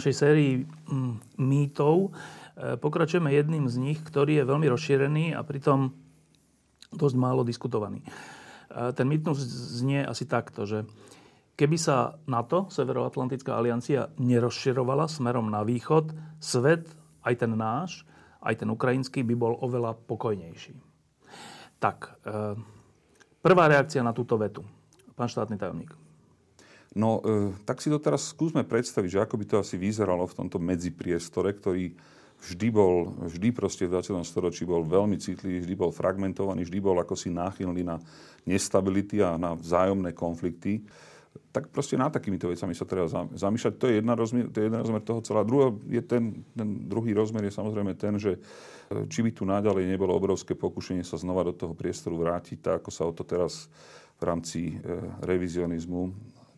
našej sérii mm, mýtov e, pokračujeme jedným z nich, ktorý je veľmi rozšírený a pritom dosť málo diskutovaný. E, ten mýtnus znie asi takto, že keby sa NATO, Severoatlantická aliancia, nerozširovala smerom na východ, svet, aj ten náš, aj ten ukrajinský, by bol oveľa pokojnejší. Tak, e, prvá reakcia na túto vetu. Pán štátny tajomník. No, e, tak si to teraz skúsme predstaviť, že ako by to asi vyzeralo v tomto medzipriestore, ktorý vždy bol, vždy proste v 20. storočí bol veľmi citlivý, vždy bol fragmentovaný, vždy bol ako si náchylný na nestability a na vzájomné konflikty. Tak proste nad takýmito vecami sa treba zamýšľať. To je, jedna rozmer, to je jeden rozmer toho celá. Druhá je ten, ten druhý rozmer je samozrejme ten, že e, či by tu naďalej nebolo obrovské pokušenie sa znova do toho priestoru vrátiť, tak ako sa o to teraz v rámci e, revizionizmu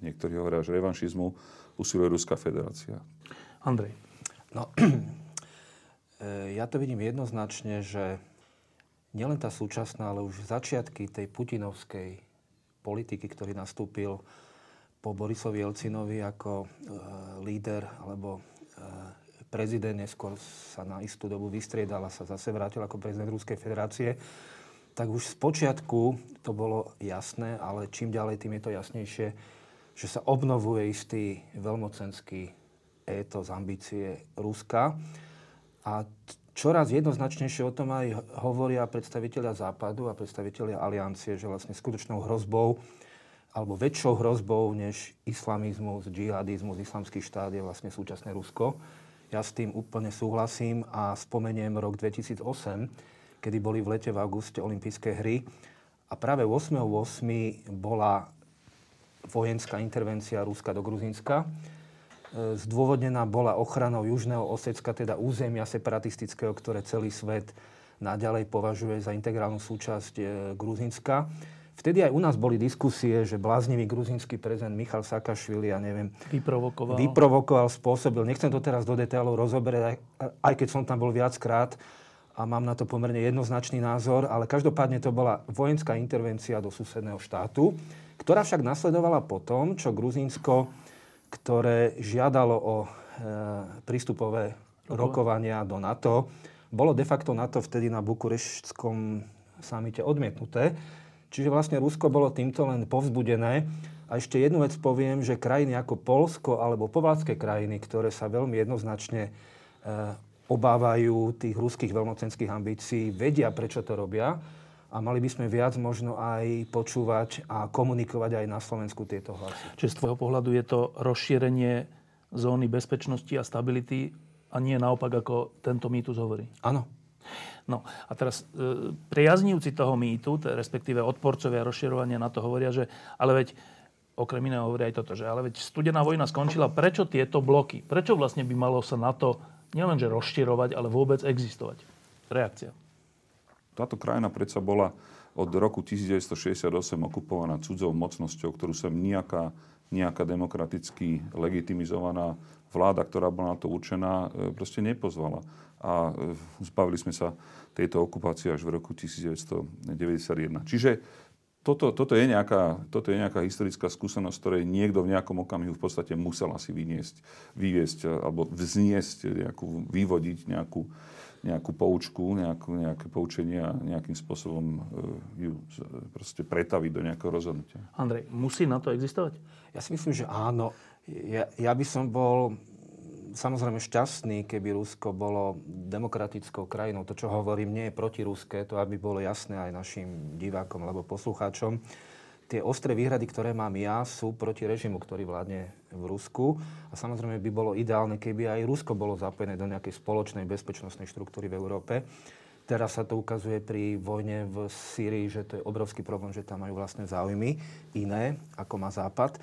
niektorí hovoria že revanšizmu, usiluje Ruská federácia. Andrej. No, e, ja to vidím jednoznačne, že nielen tá súčasná, ale už začiatky tej putinovskej politiky, ktorý nastúpil po Borisovi Jelcinovi ako e, líder alebo e, prezident, neskôr sa na istú dobu vystriedal a sa zase vrátil ako prezident Ruskej federácie, tak už z počiatku to bolo jasné, ale čím ďalej, tým je to jasnejšie, že sa obnovuje istý veľmocenský étos, ambície Ruska. A čoraz jednoznačnejšie o tom aj hovoria predstavitelia Západu a predstavitelia aliancie, že vlastne skutočnou hrozbou alebo väčšou hrozbou než islamizmus, džihadizmus, islamský štát je vlastne súčasné Rusko. Ja s tým úplne súhlasím a spomeniem rok 2008, kedy boli v lete v auguste olympijské hry a práve 8.8. bola vojenská intervencia Ruska do Gruzínska. E, zdôvodnená bola ochranou Južného Osecka, teda územia separatistického, ktoré celý svet naďalej považuje za integrálnu súčasť e, Gruzínska. Vtedy aj u nás boli diskusie, že bláznivý gruzínsky prezident Michal Saakašvili, ja neviem, vyprovokoval. vyprovokoval, spôsobil. Nechcem to teraz do detailov rozoberať, aj, aj keď som tam bol viackrát a mám na to pomerne jednoznačný názor, ale každopádne to bola vojenská intervencia do susedného štátu ktorá však nasledovala po tom, čo Gruzínsko, ktoré žiadalo o e, prístupové rokovania do NATO, bolo de facto NATO vtedy na bukureštskom samite odmietnuté. Čiže vlastne Rusko bolo týmto len povzbudené. A ešte jednu vec poviem, že krajiny ako Polsko alebo povádzke krajiny, ktoré sa veľmi jednoznačne e, obávajú tých ruských veľmocenských ambícií, vedia, prečo to robia a mali by sme viac možno aj počúvať a komunikovať aj na Slovensku tieto hlasy. Čiže z tvojho pohľadu je to rozšírenie zóny bezpečnosti a stability a nie naopak, ako tento mýtus hovorí? Áno. No a teraz e, priaznívci toho mýtu, respektíve odporcovia rozširovania na to hovoria, že ale veď okrem iného hovoria aj toto, že ale veď studená vojna skončila, prečo tieto bloky? Prečo vlastne by malo sa na to nielenže rozširovať, ale vôbec existovať? Reakcia. Táto krajina predsa bola od roku 1968 okupovaná cudzou mocnosťou, ktorú sem nejaká, nejaká demokraticky legitimizovaná vláda, ktorá bola na to určená, e, proste nepozvala. A e, zbavili sme sa tejto okupácie až v roku 1991. Čiže toto, toto, je nejaká, toto je nejaká historická skúsenosť, ktorej niekto v nejakom okamihu v podstate musel asi vyniesť, vyviesť alebo vzniesť, nejakú, vyvodiť nejakú, nejakú poučku, nejakú, nejaké poučenie a nejakým spôsobom e, ju proste pretaviť do nejakého rozhodnutia. Andrej, musí na to existovať? Ja si myslím, že áno. Ja, ja by som bol samozrejme šťastný, keby Rusko bolo demokratickou krajinou. To, čo hovorím, nie je protiruské, to aby bolo jasné aj našim divákom alebo poslucháčom tie ostré výhrady, ktoré mám ja, sú proti režimu, ktorý vládne v Rusku. A samozrejme by bolo ideálne, keby aj Rusko bolo zapojené do nejakej spoločnej bezpečnostnej štruktúry v Európe. Teraz sa to ukazuje pri vojne v Sýrii, že to je obrovský problém, že tam majú vlastné záujmy iné, ako má Západ.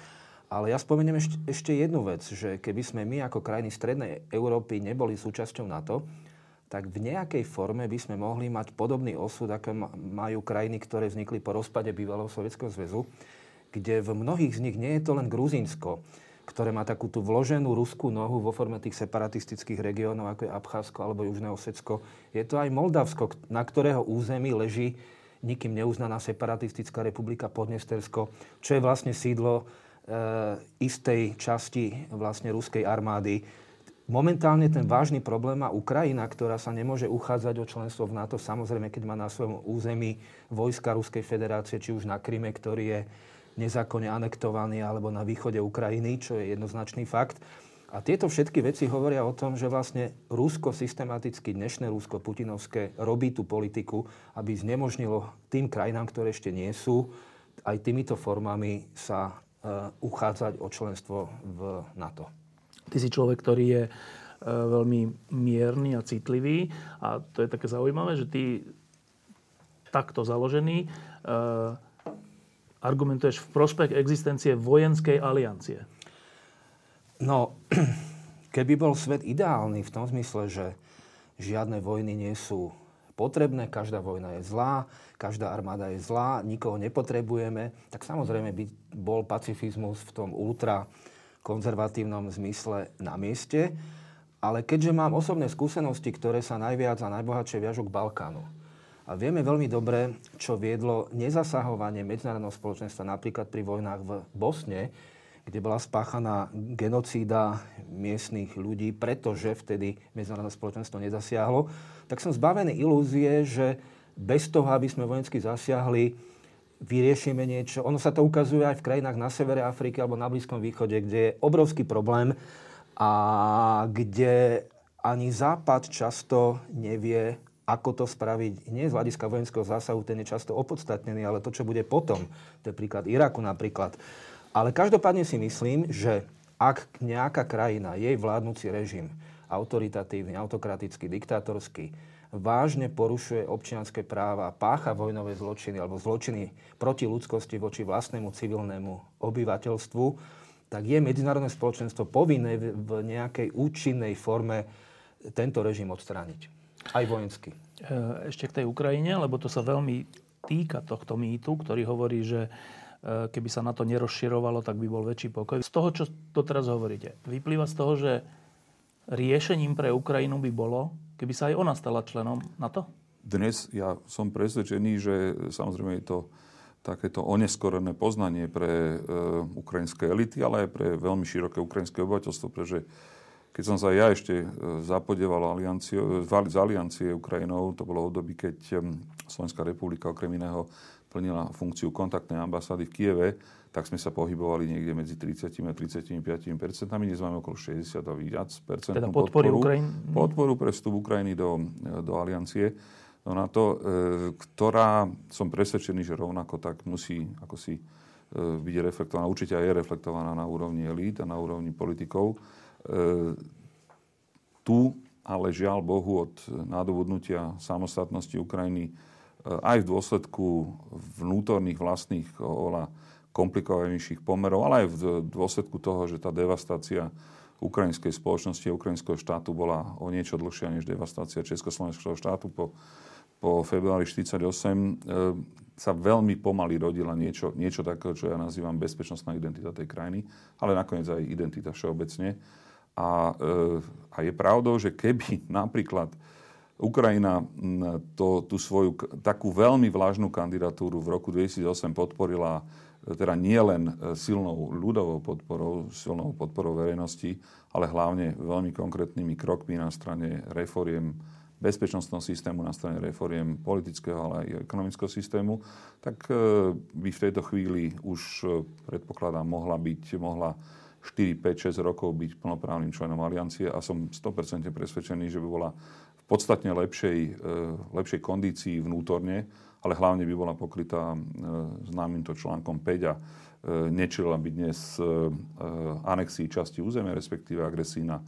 Ale ja spomeniem ešte, ešte jednu vec, že keby sme my ako krajiny Strednej Európy neboli súčasťou NATO, tak v nejakej forme by sme mohli mať podobný osud, ako majú krajiny, ktoré vznikli po rozpade bývalého Sovietskeho zväzu, kde v mnohých z nich nie je to len Gruzínsko, ktoré má takú tú vloženú ruskú nohu vo forme tých separatistických regiónov, ako je Abcházsko alebo Južné Osecko. Je to aj Moldavsko, na ktorého území leží nikým neuznaná separatistická republika Podnestersko, čo je vlastne sídlo e, istej časti vlastne ruskej armády Momentálne ten vážny problém má Ukrajina, ktorá sa nemôže uchádzať o členstvo v NATO, samozrejme, keď má na svojom území vojska Ruskej federácie, či už na Kryme, ktorý je nezákonne anektovaný, alebo na východe Ukrajiny, čo je jednoznačný fakt. A tieto všetky veci hovoria o tom, že vlastne Rusko systematicky, dnešné Rusko putinovské, robí tú politiku, aby znemožnilo tým krajinám, ktoré ešte nie sú, aj týmito formami sa uh, uchádzať o členstvo v NATO. Ty si človek, ktorý je e, veľmi mierny a citlivý a to je také zaujímavé, že ty takto založený e, argumentuješ v prospech existencie vojenskej aliancie. No, keby bol svet ideálny v tom zmysle, že žiadne vojny nie sú potrebné, každá vojna je zlá, každá armáda je zlá, nikoho nepotrebujeme, tak samozrejme by bol pacifizmus v tom ultra konzervatívnom zmysle na mieste. Ale keďže mám osobné skúsenosti, ktoré sa najviac a najbohatšie viažu k Balkánu, a vieme veľmi dobre, čo viedlo nezasahovanie medzinárodného spoločenstva napríklad pri vojnách v Bosne, kde bola spáchaná genocída miestných ľudí, pretože vtedy medzinárodné spoločenstvo nezasiahlo, tak som zbavený ilúzie, že bez toho, aby sme vojensky zasiahli, vyriešime niečo. Ono sa to ukazuje aj v krajinách na severe Afriky alebo na Blízkom východe, kde je obrovský problém a kde ani Západ často nevie, ako to spraviť. Nie z hľadiska vojenského zásahu, ten je často opodstatnený, ale to, čo bude potom. To je príklad Iraku napríklad. Ale každopádne si myslím, že ak nejaká krajina, jej vládnúci režim, autoritatívny, autokratický, diktátorský, vážne porušuje občianské práva, pácha vojnové zločiny alebo zločiny proti ľudskosti voči vlastnému civilnému obyvateľstvu, tak je medzinárodné spoločenstvo povinné v nejakej účinnej forme tento režim odstrániť. Aj vojensky. E, ešte k tej Ukrajine, lebo to sa veľmi týka tohto mýtu, ktorý hovorí, že e, keby sa na to nerozširovalo, tak by bol väčší pokoj. Z toho, čo to teraz hovoríte, vyplýva z toho, že riešením pre Ukrajinu by bolo, keby sa aj ona stala členom NATO? Dnes ja som presvedčený, že samozrejme je to takéto oneskorené poznanie pre e, ukrajinské elity, ale aj pre veľmi široké ukrajinské obyvateľstvo, pretože keď som sa ja ešte e, e, z aliancie Ukrajinou, to bolo období, keď e, Slovenská republika okrem iného plnila funkciu kontaktnej ambasády v Kieve, tak sme sa pohybovali niekde medzi 30 a 35 percentami. Dnes máme okolo 60 a viac percent. Teda podporu, Ukrajin... podporu pre vstup Ukrajiny do, do aliancie. No na to, e, ktorá som presvedčený, že rovnako tak musí ako si e, byť reflektovaná, určite aj je reflektovaná na úrovni elít a na úrovni politikov. E, tu ale žiaľ Bohu od nadobudnutia samostatnosti Ukrajiny aj v dôsledku vnútorných vlastných oveľa komplikovanejších pomerov, ale aj v dôsledku toho, že tá devastácia ukrajinskej spoločnosti a ukrajinského štátu bola o niečo dlhšia než devastácia Československého štátu po, po februári 1948, e, sa veľmi pomaly rodila niečo, niečo takého, čo ja nazývam bezpečnostná identita tej krajiny, ale nakoniec aj identita všeobecne. A, e, a je pravdou, že keby napríklad Ukrajina to, tú svoju takú veľmi vlážnu kandidatúru v roku 2008 podporila teda nie len e, silnou ľudovou podporou, silnou podporou verejnosti, ale hlavne veľmi konkrétnymi krokmi na strane reforiem bezpečnostného systému, na strane reforiem politického, ale aj ekonomického systému, tak e, by v tejto chvíli už, e, predpokladám, mohla byť, mohla 4, 5, 6 rokov byť plnoprávnym členom aliancie a som 100% presvedčený, že by bola v podstatne lepšej, lepšej kondícii vnútorne, ale hlavne by bola pokrytá e, známymto článkom 5 a e, nečila by dnes e, anexii časti územia, respektíve agresii na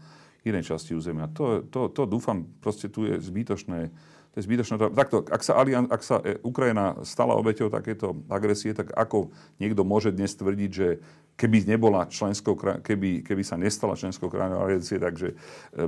inej časti územia. To, to, to dúfam, proste tu je zbytočné to je zbytočné. Takto, ak sa, Alian, ak sa Ukrajina stala obeťou takéto agresie, tak ako niekto môže dnes tvrdiť, že keby nebola členskou keby, keby sa nestala členskou krajinou aliancie, takže e,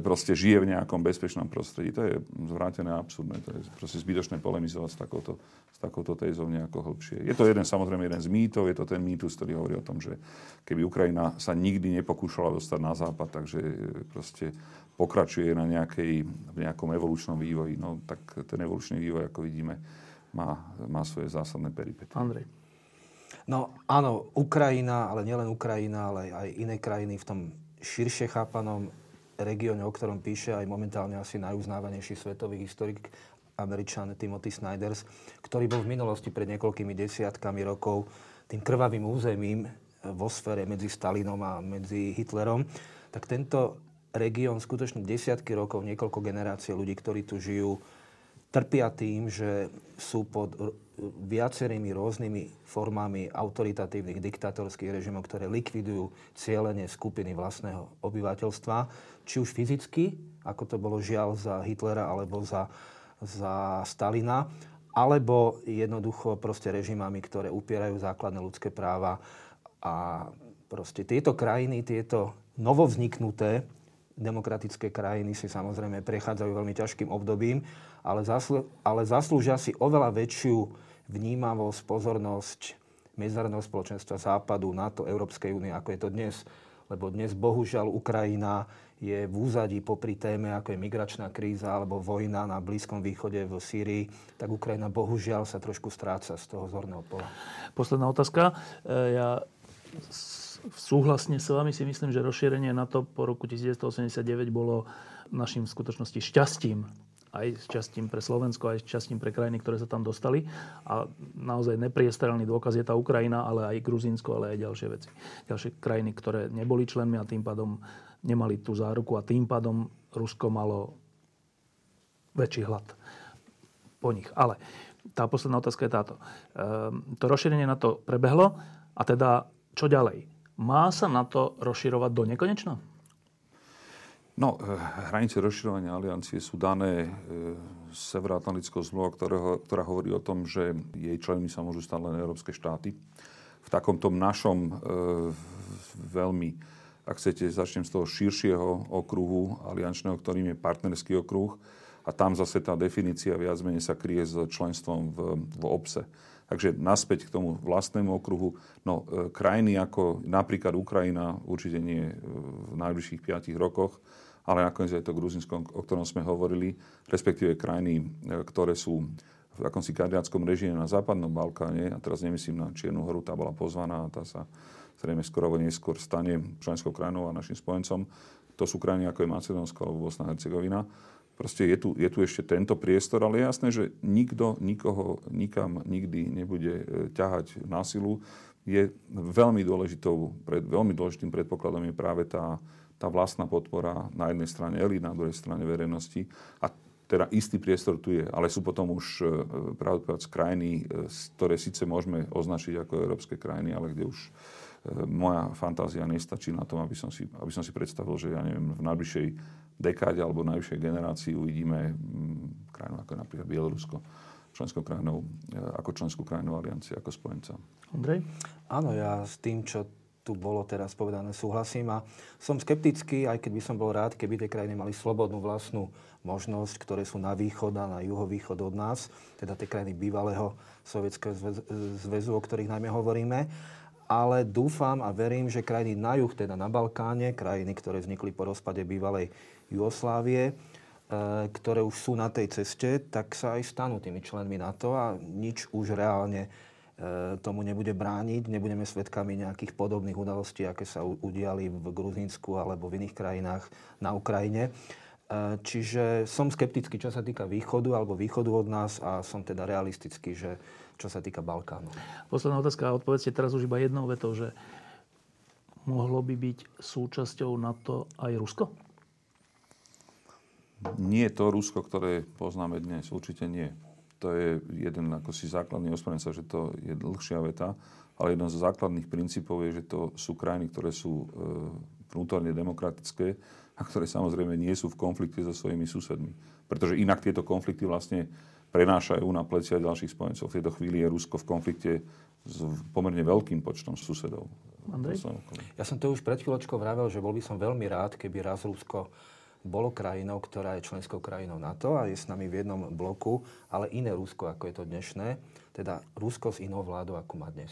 proste žije v nejakom bezpečnom prostredí. To je zvrátené a absurdné. To je proste zbytočné polemizovať s takouto, s takouto tézou nejako hlbšie. Je to jeden, samozrejme, jeden z mýtov, je to ten mýtus, ktorý hovorí o tom, že keby Ukrajina sa nikdy nepokúšala dostať na západ, takže e, proste pokračuje na nejakej, v nejakom evolučnom vývoji. No tak ten evolučný vývoj, ako vidíme, má, má svoje zásadné peripety. Andrej. No áno, Ukrajina, ale nielen Ukrajina, ale aj iné krajiny v tom širšie chápanom regióne, o ktorom píše aj momentálne asi najuznávanejší svetový historik Američan Timothy Snyders, ktorý bol v minulosti pred niekoľkými desiatkami rokov tým krvavým územím vo sfére medzi Stalinom a medzi Hitlerom, tak tento región skutočne desiatky rokov, niekoľko generácií ľudí, ktorí tu žijú, trpia tým, že sú pod viacerými rôznymi formami autoritatívnych diktatorských režimov, ktoré likvidujú cieľenie skupiny vlastného obyvateľstva, či už fyzicky, ako to bolo žiaľ za Hitlera alebo za, za Stalina, alebo jednoducho proste režimami, ktoré upierajú základné ľudské práva. A proste tieto krajiny, tieto novovzniknuté demokratické krajiny si samozrejme prechádzajú veľmi ťažkým obdobím, ale, zaslu- ale zaslúžia si oveľa väčšiu vnímavosť, pozornosť medzinárodného spoločenstva Západu, NATO, Európskej únie, ako je to dnes. Lebo dnes bohužiaľ Ukrajina je v úzadí popri téme, ako je migračná kríza alebo vojna na Blízkom východe v Sýrii, tak Ukrajina bohužiaľ sa trošku stráca z toho zorného pola. Posledná otázka. E, ja súhlasne s vami si myslím, že rozšírenie NATO po roku 1989 bolo našim v skutočnosti šťastím aj šťastím pre Slovensko, aj šťastím pre krajiny, ktoré sa tam dostali. A naozaj nepriestrelný dôkaz je tá Ukrajina, ale aj Gruzínsko, ale aj ďalšie veci. Ďalšie krajiny, ktoré neboli členmi a tým pádom nemali tú záruku a tým pádom Rusko malo väčší hlad po nich. Ale tá posledná otázka je táto. Ehm, to rozšírenie na to prebehlo a teda čo ďalej? Má sa na to rozširovať do nekonečna? No, eh, hranice rozširovania aliancie sú dané e, Severoatlantickou zmluvou, ktorá hovorí o tom, že jej členmi sa môžu stať len európske štáty. V takomto našom e, veľmi, ak chcete, začnem z toho širšieho okruhu aliančného, ktorým je partnerský okruh, a tam zase tá definícia viac menej sa kryje s členstvom v, v OPSE. Takže naspäť k tomu vlastnému okruhu. No, e, krajiny ako napríklad Ukrajina určite nie e, v najbližších 5 rokoch, ale nakoniec aj to Gruzinsko, o ktorom sme hovorili, respektíve krajiny, e, ktoré sú v akomsi kandidátskom režime na Západnom Balkáne, a teraz nemyslím na Čiernu horu, tá bola pozvaná tá sa zrejme skoro neskôr stane členskou krajinou a našim spojencom. To sú krajiny ako je Macedónsko alebo Bosna a Hercegovina. Proste je tu, je tu ešte tento priestor, ale je jasné, že nikto nikoho nikam nikdy nebude e, ťahať na silu. Je veľmi, dôležitou, pred, veľmi dôležitým predpokladom je práve tá, tá vlastná podpora na jednej strane elít, na druhej strane verejnosti. A teda istý priestor tu je, ale sú potom už e, pravdu krajiny, e, ktoré síce môžeme označiť ako európske krajiny, ale kde už moja fantázia nestačí na tom, aby som si, aby som si predstavil, že ja neviem, v najbližšej dekáde alebo najvyššej generácii uvidíme mm, krajinu ako napríklad Bielorusko členskou krajinou, e, ako členskú krajinu aliancie, ako spojenca. Andrej? Áno, ja s tým, čo tu bolo teraz povedané, súhlasím a som skeptický, aj keď by som bol rád, keby tie krajiny mali slobodnú vlastnú možnosť, ktoré sú na východ a na juhovýchod od nás, teda tie krajiny bývalého Sovietskeho zväzu, o ktorých najmä hovoríme ale dúfam a verím, že krajiny na juh, teda na Balkáne, krajiny, ktoré vznikli po rozpade bývalej Jugoslávie, e, ktoré už sú na tej ceste, tak sa aj stanú tými členmi NATO a nič už reálne e, tomu nebude brániť. Nebudeme svedkami nejakých podobných udalostí, aké sa udiali v Gruzínsku alebo v iných krajinách na Ukrajine. E, čiže som skeptický, čo sa týka východu alebo východu od nás a som teda realistický, že čo sa týka Balkánu. Posledná otázka. Odpovedzte teraz už iba jednou vetou, že mohlo by byť súčasťou NATO aj Rusko? Nie to Rusko, ktoré poznáme dnes. Určite nie. To je jeden ako si základný ospravedlňujem sa, že to je dlhšia veta, ale jeden z základných princípov je, že to sú krajiny, ktoré sú e, vnútorne demokratické a ktoré samozrejme nie sú v konflikte so svojimi susedmi. Pretože inak tieto konflikty vlastne prenášajú na plecia ďalších spojencov. V tejto chvíli je Rusko v konflikte s pomerne veľkým počtom susedov. Andrej? Ja som to už pred chvíľočkou vravel, že bol by som veľmi rád, keby raz Rusko bolo krajinou, ktorá je členskou krajinou NATO a je s nami v jednom bloku, ale iné Rusko, ako je to dnešné, teda Rusko s inou vládou, ako má dnes.